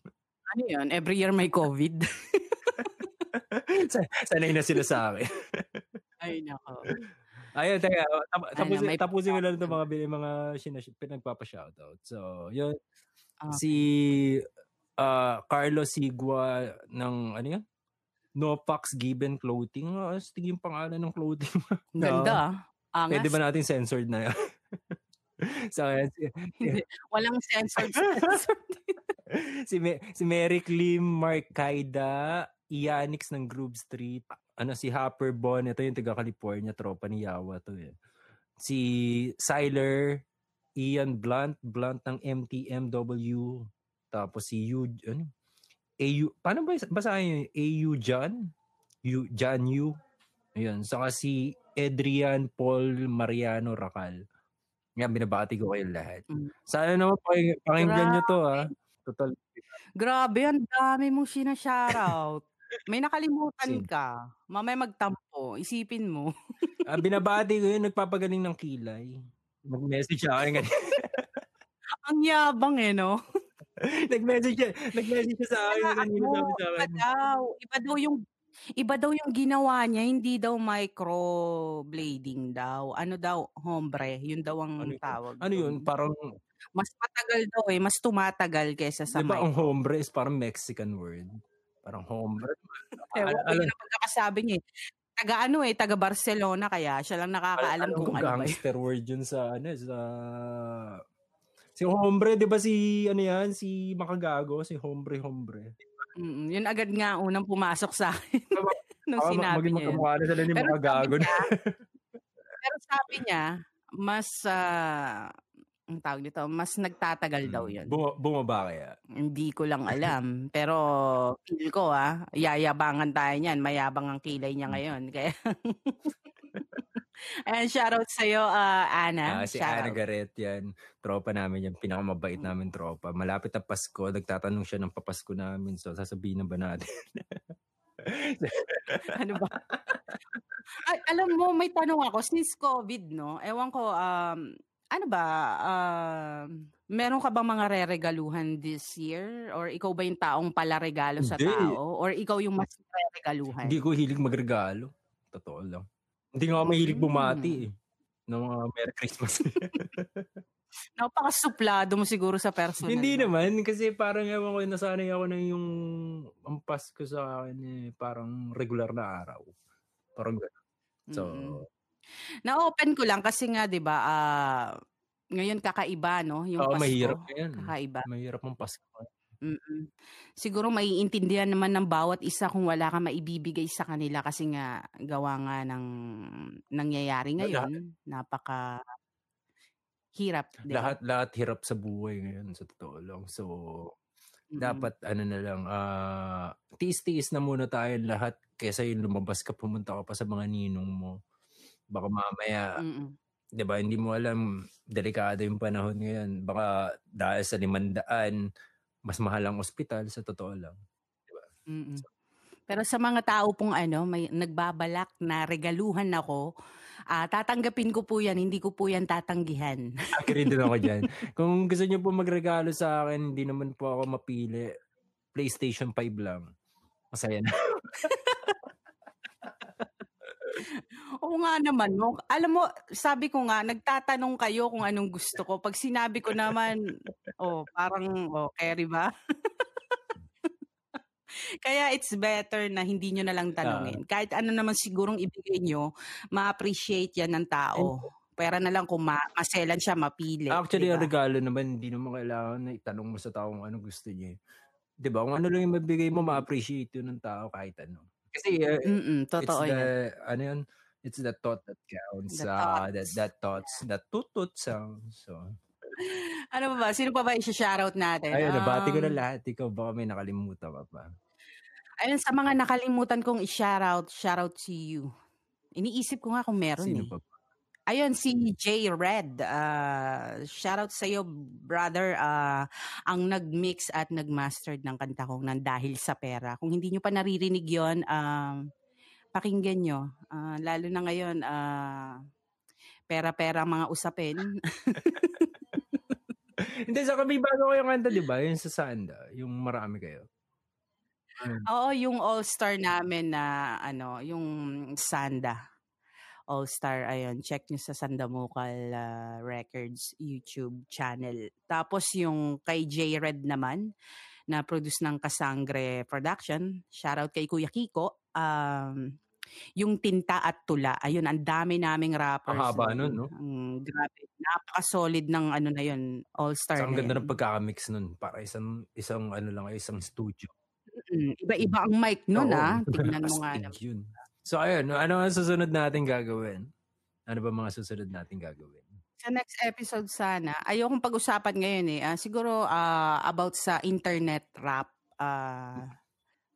ano yun? Every year may COVID. Sa- Sanay na sila sa akin. Ay, nako. Ayun, teka, tap- Ano, tapusin, may tapusin ko lang ito mga, mga sinas- pinagpapa-shoutout. So, yun. Ah. Si ah, Carlos Sigua ng, ano yan? No Pax Given Clothing. Oh, astig yung pangalan ng clothing. Ang Ganda. ah. Angas. Pwede ba natin censored na yan? so, ayan, si- Hindi. Walang censored. censored. si, Me- si Merrick Lim, Mark Kaida, Ianix ng Groove Street, ano si Hopper Bon, ito yung taga California, tropa ni Yawa to eh. Si Siler, Ian Blunt, Blunt ng MTMW, tapos si Yu, ano? AU, paano ba basahin yun? AU John? Yu, John Yu? Ayun, saka si Adrian Paul Mariano Racal. Yan, binabati ko kayo lahat. Mm. Sana naman paking, pakinggan nyo to ha. Total. Grabe, ang dami mong sinashoutout. May nakalimutan Sin- ka. Mamaya magtampo. Isipin mo. Ah, binabati ko yun, nagpapagaling ng kilay. Nag-message siya ganyan. Ang yabang eh, no? nag-message siya, nag-message siya sa akin ano, sabi sa iba daw. Iba daw yung Iba daw yung ginawa niya, hindi daw microblading daw. Ano daw, hombre. Yun daw ang Ano yun? tawag. Ano yun? Parang, Mas matagal daw eh. Mas tumatagal kaysa sa di ba ang micro. hombre is parang Mexican word? Parang hombre. Ewan ko, yun ang pagkakasabi niya eh. Taga ano eh, taga Barcelona kaya siya lang nakakaalam Alam kung ano ba gangster word yun sa ano sa si hombre 'di ba si ano yan si makagago si hombre hombre? Mm, yun agad nga unang pumasok sa akin nung sinabi niya na sila ni makagago. niya, pero sabi niya, mas, ah, ang tawag dito, mas nagtatagal daw yun. Buma- bumaba kaya Hindi ko lang alam. Pero feel ko ah, yayabangan tayo niyan. Mayabang ang kilay niya ngayon. Kaya Ayan, shoutout sa'yo, ah, Ana. Ah, si Ana Shoutout. Garet yan. Tropa namin yan. Pinakamabait Mm. namin tropa. Malapit na Pasko. Nagtatanong siya ng papasko namin. So, sasabihin na ba natin? ano ba? Ay, alam mo, may tanong ako. Since COVID, no? Ewan ko, um, ano ba, um, meron ka bang mga re-regaluhan this year? Or ikaw ba yung taong pala regalo sa Hindi. tao? Or ikaw yung mas re-regaluhan? Hindi ko hilig magregalo. Totoo lang. Hindi nga ako mahilig Mm. bumati eh. Ng mga Merry Christmas. Napakasuplado mo siguro sa personal. Hindi naman. Kasi parang ewan ko, nasanay ako na yung ang Pasko sa akin eh, parang regular na araw. Parang gano'n. So, Mm-mm. Na-open ko lang kasi nga, di ba, ah, ngayon kakaiba, no? Yung oo, Pasko. mahirap yan. Kakaiba. Mahirap ang Pasko. Mm. Siguro maiintindihan naman ng bawat isa kung wala ka maibibigay sa kanila kasi nga gawa nga ng nangyayari ngayon. Napaka hirap, di ba? Lahat, lahat hirap sa buhay ngayon, sa totoo lang. So, Mm-mm. dapat ano na lang, ah tiis-tiis na muna tayo lahat kaysa yung lumabas ka, pumunta ka pa sa mga ninong mo. Baka mamaya, Mm-mm. 'di ba, hindi mo alam, delikado yung panahon ngayon. Baka dahil sa limandaan, mas mahal ang ospital sa totoo lang. Mm-mm. Pero sa mga tao pong ano, may nagbabalak na regaluhan ako, ah tatanggapin ko po yan, hindi ko po yan tatanggihan. Agree din ako diyan. Kung gusto niyo po magregalo sa akin, hindi naman po ako mapili. PlayStation 5 lang. Masaya na. Oo nga naman, no? Alam mo, sabi ko nga, nagtatanong kayo kung anong gusto ko. Pag sinabi ko naman, oh, parang, oh, carry ba? Kaya it's better na hindi nyo na lang tanungin. Kahit ano naman sigurong ibigay nyo, ma-appreciate yan ng tao. Pera na lang kung ma- maselan siya, mapili. Actually, di ang regalo naman, hindi naman kailangan na itanong mo sa tao kung ano gusto niya. eh. 'Di ba? Kung ano lang yung mabigay mo, ma-appreciate yun ng tao kahit ano. Kasi uh, Mm-mm, it's totoo the, yan. ano yun? It's the thought that counts. The ah, that, thoughts. that thoughts, that tutut sound. So, Ano ba ba? Sino pa ba i-shoutout natin? ayun, nabati ko na Um, lahat. Ikaw, baka may nakalimutan ka pa. Ayun, sa mga nakalimutan kong i-shoutout, shoutout to you. Iniisip ko nga kung meron Sino eh. pa? Ayun, si J. Red. Uh, shoutout sa iyo, brother. ah, ang nag-mix at nag-mastered ng kanta kong ng Dahil sa Pera. Kung hindi nyo pa naririnig yon um, pakinggan nyo. Ah, lalo na ngayon, ah, pera-pera mga usapin. Hindi, sa may bago kayong kanta, di ba? Yung sa Sanda. Yung marami kayo. Ayun. Oo, yung all-star namin na, ano, yung Sanda. All-Star, ayun, check nyo sa Sandamukal ah, Records YouTube channel. Tapos yung kay J. Red naman, na produce ng Kasangre Production. Shoutout kay Kuya Kiko. Um, yung Tinta at Tula. Ayun, ang dami naming rappers. Ang haba nun, no? Ang grabe. Napaka-solid ng ano na yun, all-star So, ang ganda yun. ng pagkakamix nun. Para isang, isang ano lang, isang studio. Mm, Iba-iba ang mic nun Oo. ah. Tignan mo nga. Yun. So, ayun. Ano ang susunod natin gagawin? Ano ba mga susunod natin gagawin? Sa next episode sana, ayokong pag-usapan ngayon eh. Ah, siguro ah, about sa internet rap. Ah,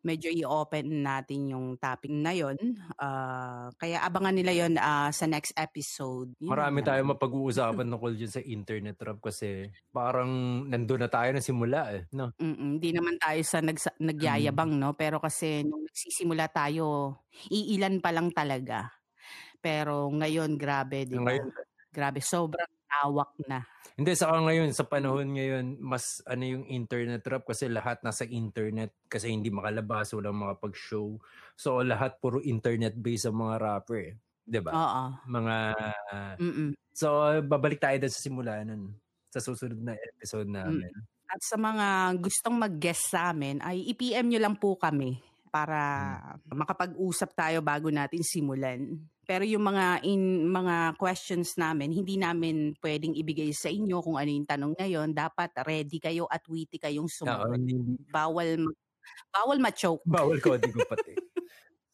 medyo i-open natin yung topic na yon. Ah, kaya abangan nila yon ah, sa next episode. Yun Marami lang. tayong mapag-uusapan tungkol dyan sa internet rap kasi parang nandun na tayo na simula eh. No? Mm, Hindi naman tayo sa nagsa- nagyayabang, no? Pero kasi nung nagsisimula tayo, iilan pa lang talaga. Pero ngayon, grabe, di ba? Ngayon, Grabe, sobrang lawak na. Hindi, saka ngayon, sa panahon ngayon, mas ano yung internet rap kasi lahat nasa internet kasi hindi makalabas, walang makapag-show. So, lahat puro internet-based ang mga rapper eh. 'Di ba? Oo. Mga... Mm-mm. So, babalik tayo doon sa simula nun. Sa susunod na episode namin. At sa mga gustong mag-guest sa amin, ay i-PM nyo lang po kami para makapag-usap tayo bago natin simulan. Pero yung mga in mga questions namin, hindi namin pwedeng ibigay sa inyo kung ano yung tanong ngayon. Dapat ready kayo at witty kayong sumagot. hindi, Bawal bawal ma-choke. bawal coding ko pati.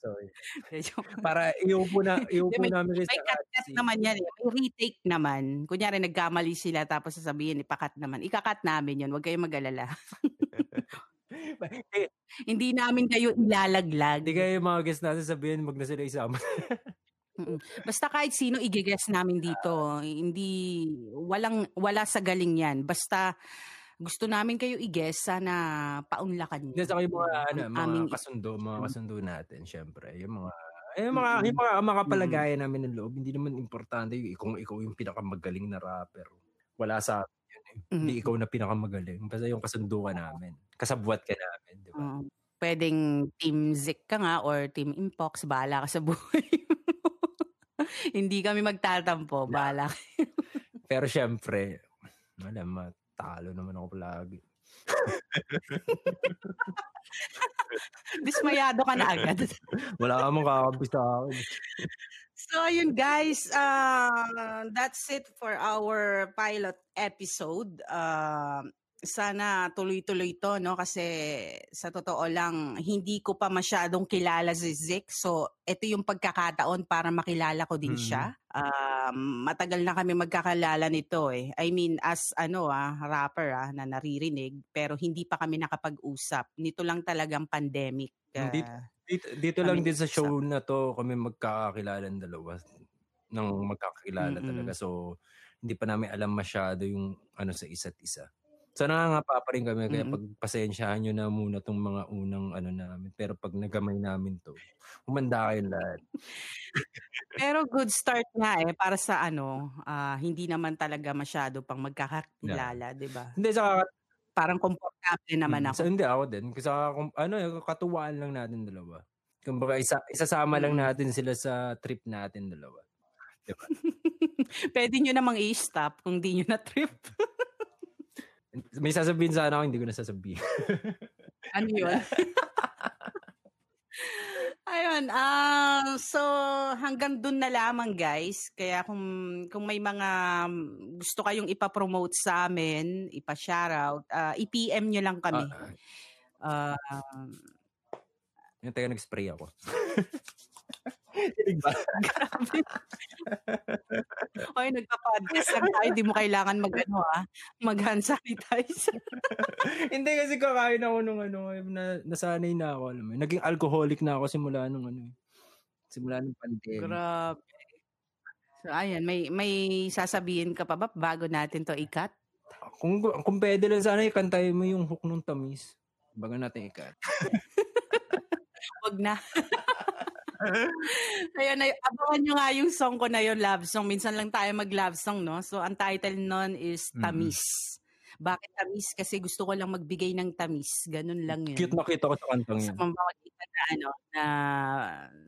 Sorry. Para iupo na, iupo May- namin May hot seat. naman yan eh. May retake naman. Kunyari nagkamali sila tapos sasabihin ipakat naman. Ikakat namin yun. Huwag kayong mag-alala. Hindi, Hindi namin kayo ilalaglag. hindi kayo mga guest natin sabihin, wag na sila isama. Mm. Basta kahit sino igigess namin dito, hindi walang wala sa galing 'yan. Basta gusto namin kayo i-guess, sana paunlakan niyo. Saka yung mga, ano, mga aming- kasundo, mga Mm. kasundo natin, syempre. Yung mga, eh, mga, yung mga makapalagayan namin ng loob, hindi naman importante yung kung ikaw yung pinakamagaling na rapper. Wala sa akin yun eh. Hindi Mm. ikaw na pinakamagaling. Basta yung kasundo ka namin. Kasabwat ka namin, di ba? Oo. pwedeng team Zik ka nga or team Impox, bahala ka sa buhay. hindi kami magtatampo, bahala ka. Pero syempre, wala, matalo naman ako palagi. Dismayado ka na agad. Wala ka mong kakampi sa akin. So ayun guys, uh, that's it for our pilot episode. Uh, sana tuloy-tuloy to no kasi sa totoo lang hindi ko pa masyadong kilala si Zik. So ito yung pagkakataon para makilala ko din Mhm. siya. Um, matagal na kami magkakalala nito eh. I mean as ano ah rapper ah na naririnig pero hindi pa kami nakapag-usap. Nito lang talagang pandemic. Hindi- ah, Dito, dito lang Kami din sa show na to kami magkakakilala ng dalawa. Nang magkakakilala Mm-mm. talaga. So, hindi pa namin alam masyado yung ano sa isa't isa. So, nangangapa pa rin kami. Kaya Mm-mm. pagpasensyahan nyo na muna tong mga unang ano namin. Pero pag nagamay namin to, humanda kayong lahat. Pero good start nga eh para sa ano, ah, hindi naman talaga masyado pang magkakakilala, 'di ba? Hindi, sa Parang komportable naman Mm, ako. So, hindi ako din. Kasi ano, katuwaan lang natin dalawa. Kumbaga, isa, isasama lang Mm. natin sila sa trip natin dalawa. Pwede nyo namang i-stop kung di nyo na trip. May sasabihin sana ako, hindi ko na sasabihin. ano yun? Ayun, ah so hanggang dun na lamang guys. Kaya kung kung may mga gusto kayong ipa-promote sa amin, ipa-shoutout, ah, i-PM nyo lang kami. Ah, Ah, yung tayo nag-spray ako. Dinig ba? grabe. Oy, nagpa-podcast lang tayo, di mo kailangan mag ano ah, mag-hand sanitize. hindi kasi kakain ako nung ano, na, nasanay na ako. Alam mo. Naging alcoholic na ako simula nung ano. eh. Simula nung pandemic. Grabe. So ayan, may may sasabihin ka pa ba bago natin to ikat? Kung, kung pwede lang sana, ikantayin mo yung hook nung tamis. Baga natin ikat. Wag na. Ayun, ay, abangan nyo nga yung song ko na yun, love song. Minsan lang tayo mag-love song, no? So, ang title nun is. Tamis. Bakit tamis? Kasi gusto ko lang magbigay ng tamis. Ganun lang yun. Cute na cute ako sa kantang Sa yun. pamamagitan na, ano, na,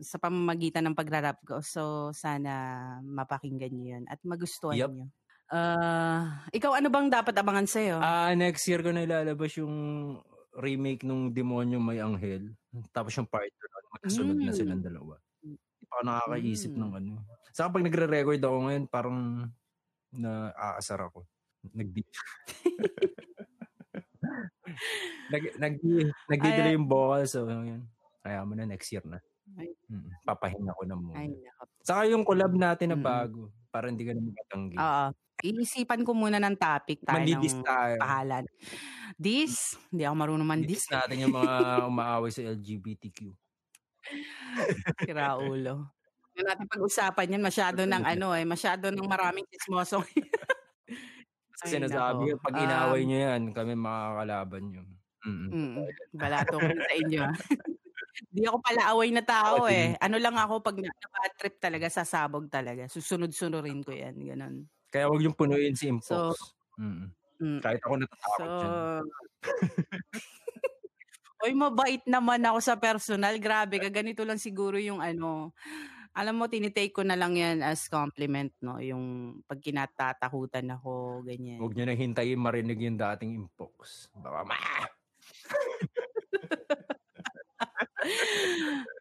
sa pamamagitan ng pagrarap ko. So, sana mapakinggan nyo yun at magustuhan Yup. nyo. Ah, ikaw, ano bang dapat abangan sa'yo? Ah, next year ko na ilalabas yung remake nung Demonyo May Anghel. Tapos yung part 2 magkasunod na Mm. silang dalawa. pa ako nakakaisip Hmm. ng ano. Saka pag nagre-record ako ngayon, parang naaasar ako. Nag nag nag nagdi-delay Ay, yung vocal so yun. Kaya mo na next year na. Mm. Papahinga ko na muna. Ay. Saka yung collab natin na Mm. bago, para hindi ka na matatanggi. Oo. Iisipan ko muna ng topic tayo Mandidis ng tayo. pahalan. This, hindi ako marunong mandis. Mandidis natin yung mga umaaway sa LGBTQ. Sira ulo. Hindi natin pag-usapan yan. Masyado ng ano eh. Masyado ng maraming chismoso. Kasi ko, pag inaway Um, nyo yan, kami makakalaban nyo. Mm. Mm, balato ko sa inyo. ah. Hindi ako pala away na tao eh. Ano lang ako pag na bad trip talaga, sasabog talaga. Susunod-sunurin ko yan. Ganun. Kaya huwag yung punuin si So, Impox. Mm. mm, Kahit ako natatakot so, dyan. Oy, mabait naman ako sa personal. Grabe ka. Ganito lang siguro yung ano. Alam mo, tinitake ko na lang yan as compliment, no? Yung pag kinatatakutan ako, ganyan. Huwag nyo na hintayin marinig yung dating Impox. Baka ma...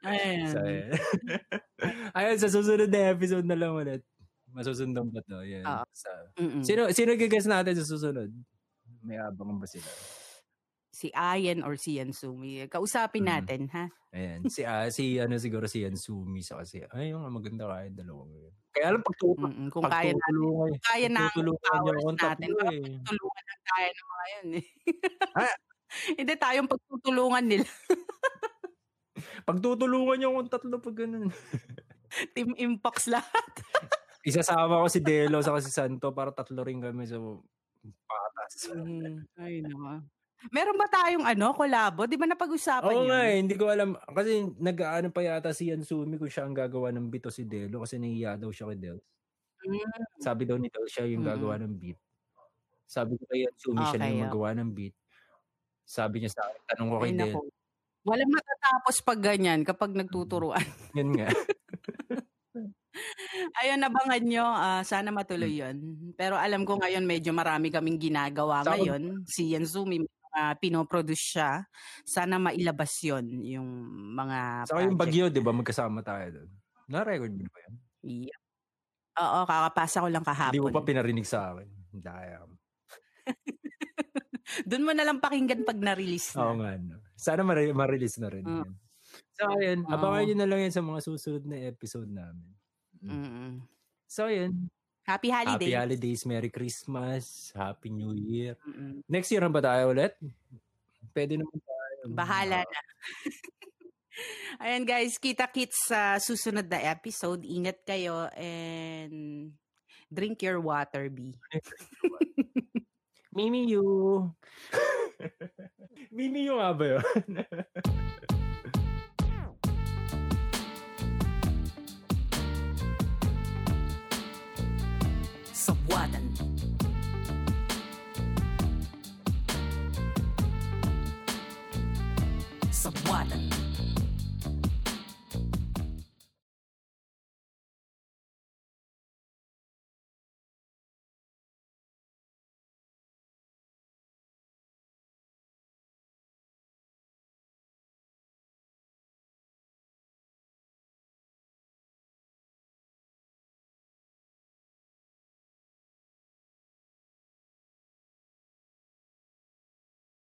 Ayan. So, ayan. Sa susunod na episode na lang ulit. Masusundan ba to? Yan. Sa, Mm-mm. sino, sino gigas natin sa susunod? May abang ba sila? Si Ayan or si Yansumi. Kausapin Mm. natin, ha? Ayan. Si, ah, si ano siguro si Yansumi sa kasi. Ay, yung maganda kaya dalawa ngayon. Kaya alam, pagtutulungan, Mm-mm. Kung kaya natin, pagtutulungan, kaya na ang pagtutulungan natin. Baka eh. lang tayo ng mga yun eh. Ah. Hindi tayong pagtutulungan nila. Pagtutulungan niyo akong tatlo pag ganun. Team Impox lahat. Isasama ko si Delo sa si Santo para tatlo rin kami sa patas. Mhm. Ay, naman. Meron ba tayong ano, kolabo? Di ba napag-usapan Oo yun? nga eh, hindi ko alam. Kasi nag-ano pa yata si Yansumi kung siya ang gagawa ng beat o si Delo kasi nahiya daw siya kay Del. Mm, Sabi daw ni Del siya yung Mm-mm. gagawa ng beat. Sabi ko kay Yansumi siya na Okay, yung magawa ng beat. Sabi niya sa akin, tanong ko kay Ay, Del. naku. Walang matatapos pag ganyan kapag nagtuturuan. Yun nga. Ayun, abangan nyo. ah, sana matuloy Hmm. yun. Pero alam ko ngayon medyo marami kaming ginagawa Saka- ngayon. Si Yanzumi, uh, pinoproduce siya. Sana mailabas yon yung mga Saka yung project. bagyo, di ba? Magkasama tayo doon. Na-record mo na ba yan? Yeah. Oo, kakapasa ko lang Hindi mo kahapon. pa pinarinig sa akin. Daya. Doon mo na lang pakinggan pag na-release Oo na. nga. No. Sana ma- ma-release na rin. Mm. yan. So, ayun. Oo. Abangan nyo na lang yan sa mga susunod na episode namin. Mm-mm. So, ayun. Happy holidays. Happy holidays. Merry Christmas. Happy New Year. Mm-mm. Next year na ba tayo ulit? Pwede naman tayo. Bahala na. Ayan guys, kita-kits sa susunod na episode. Ingat kayo and drink your water, B. Mimi you. Mimi you nga ba yun? Sabwatan. Sabwatan.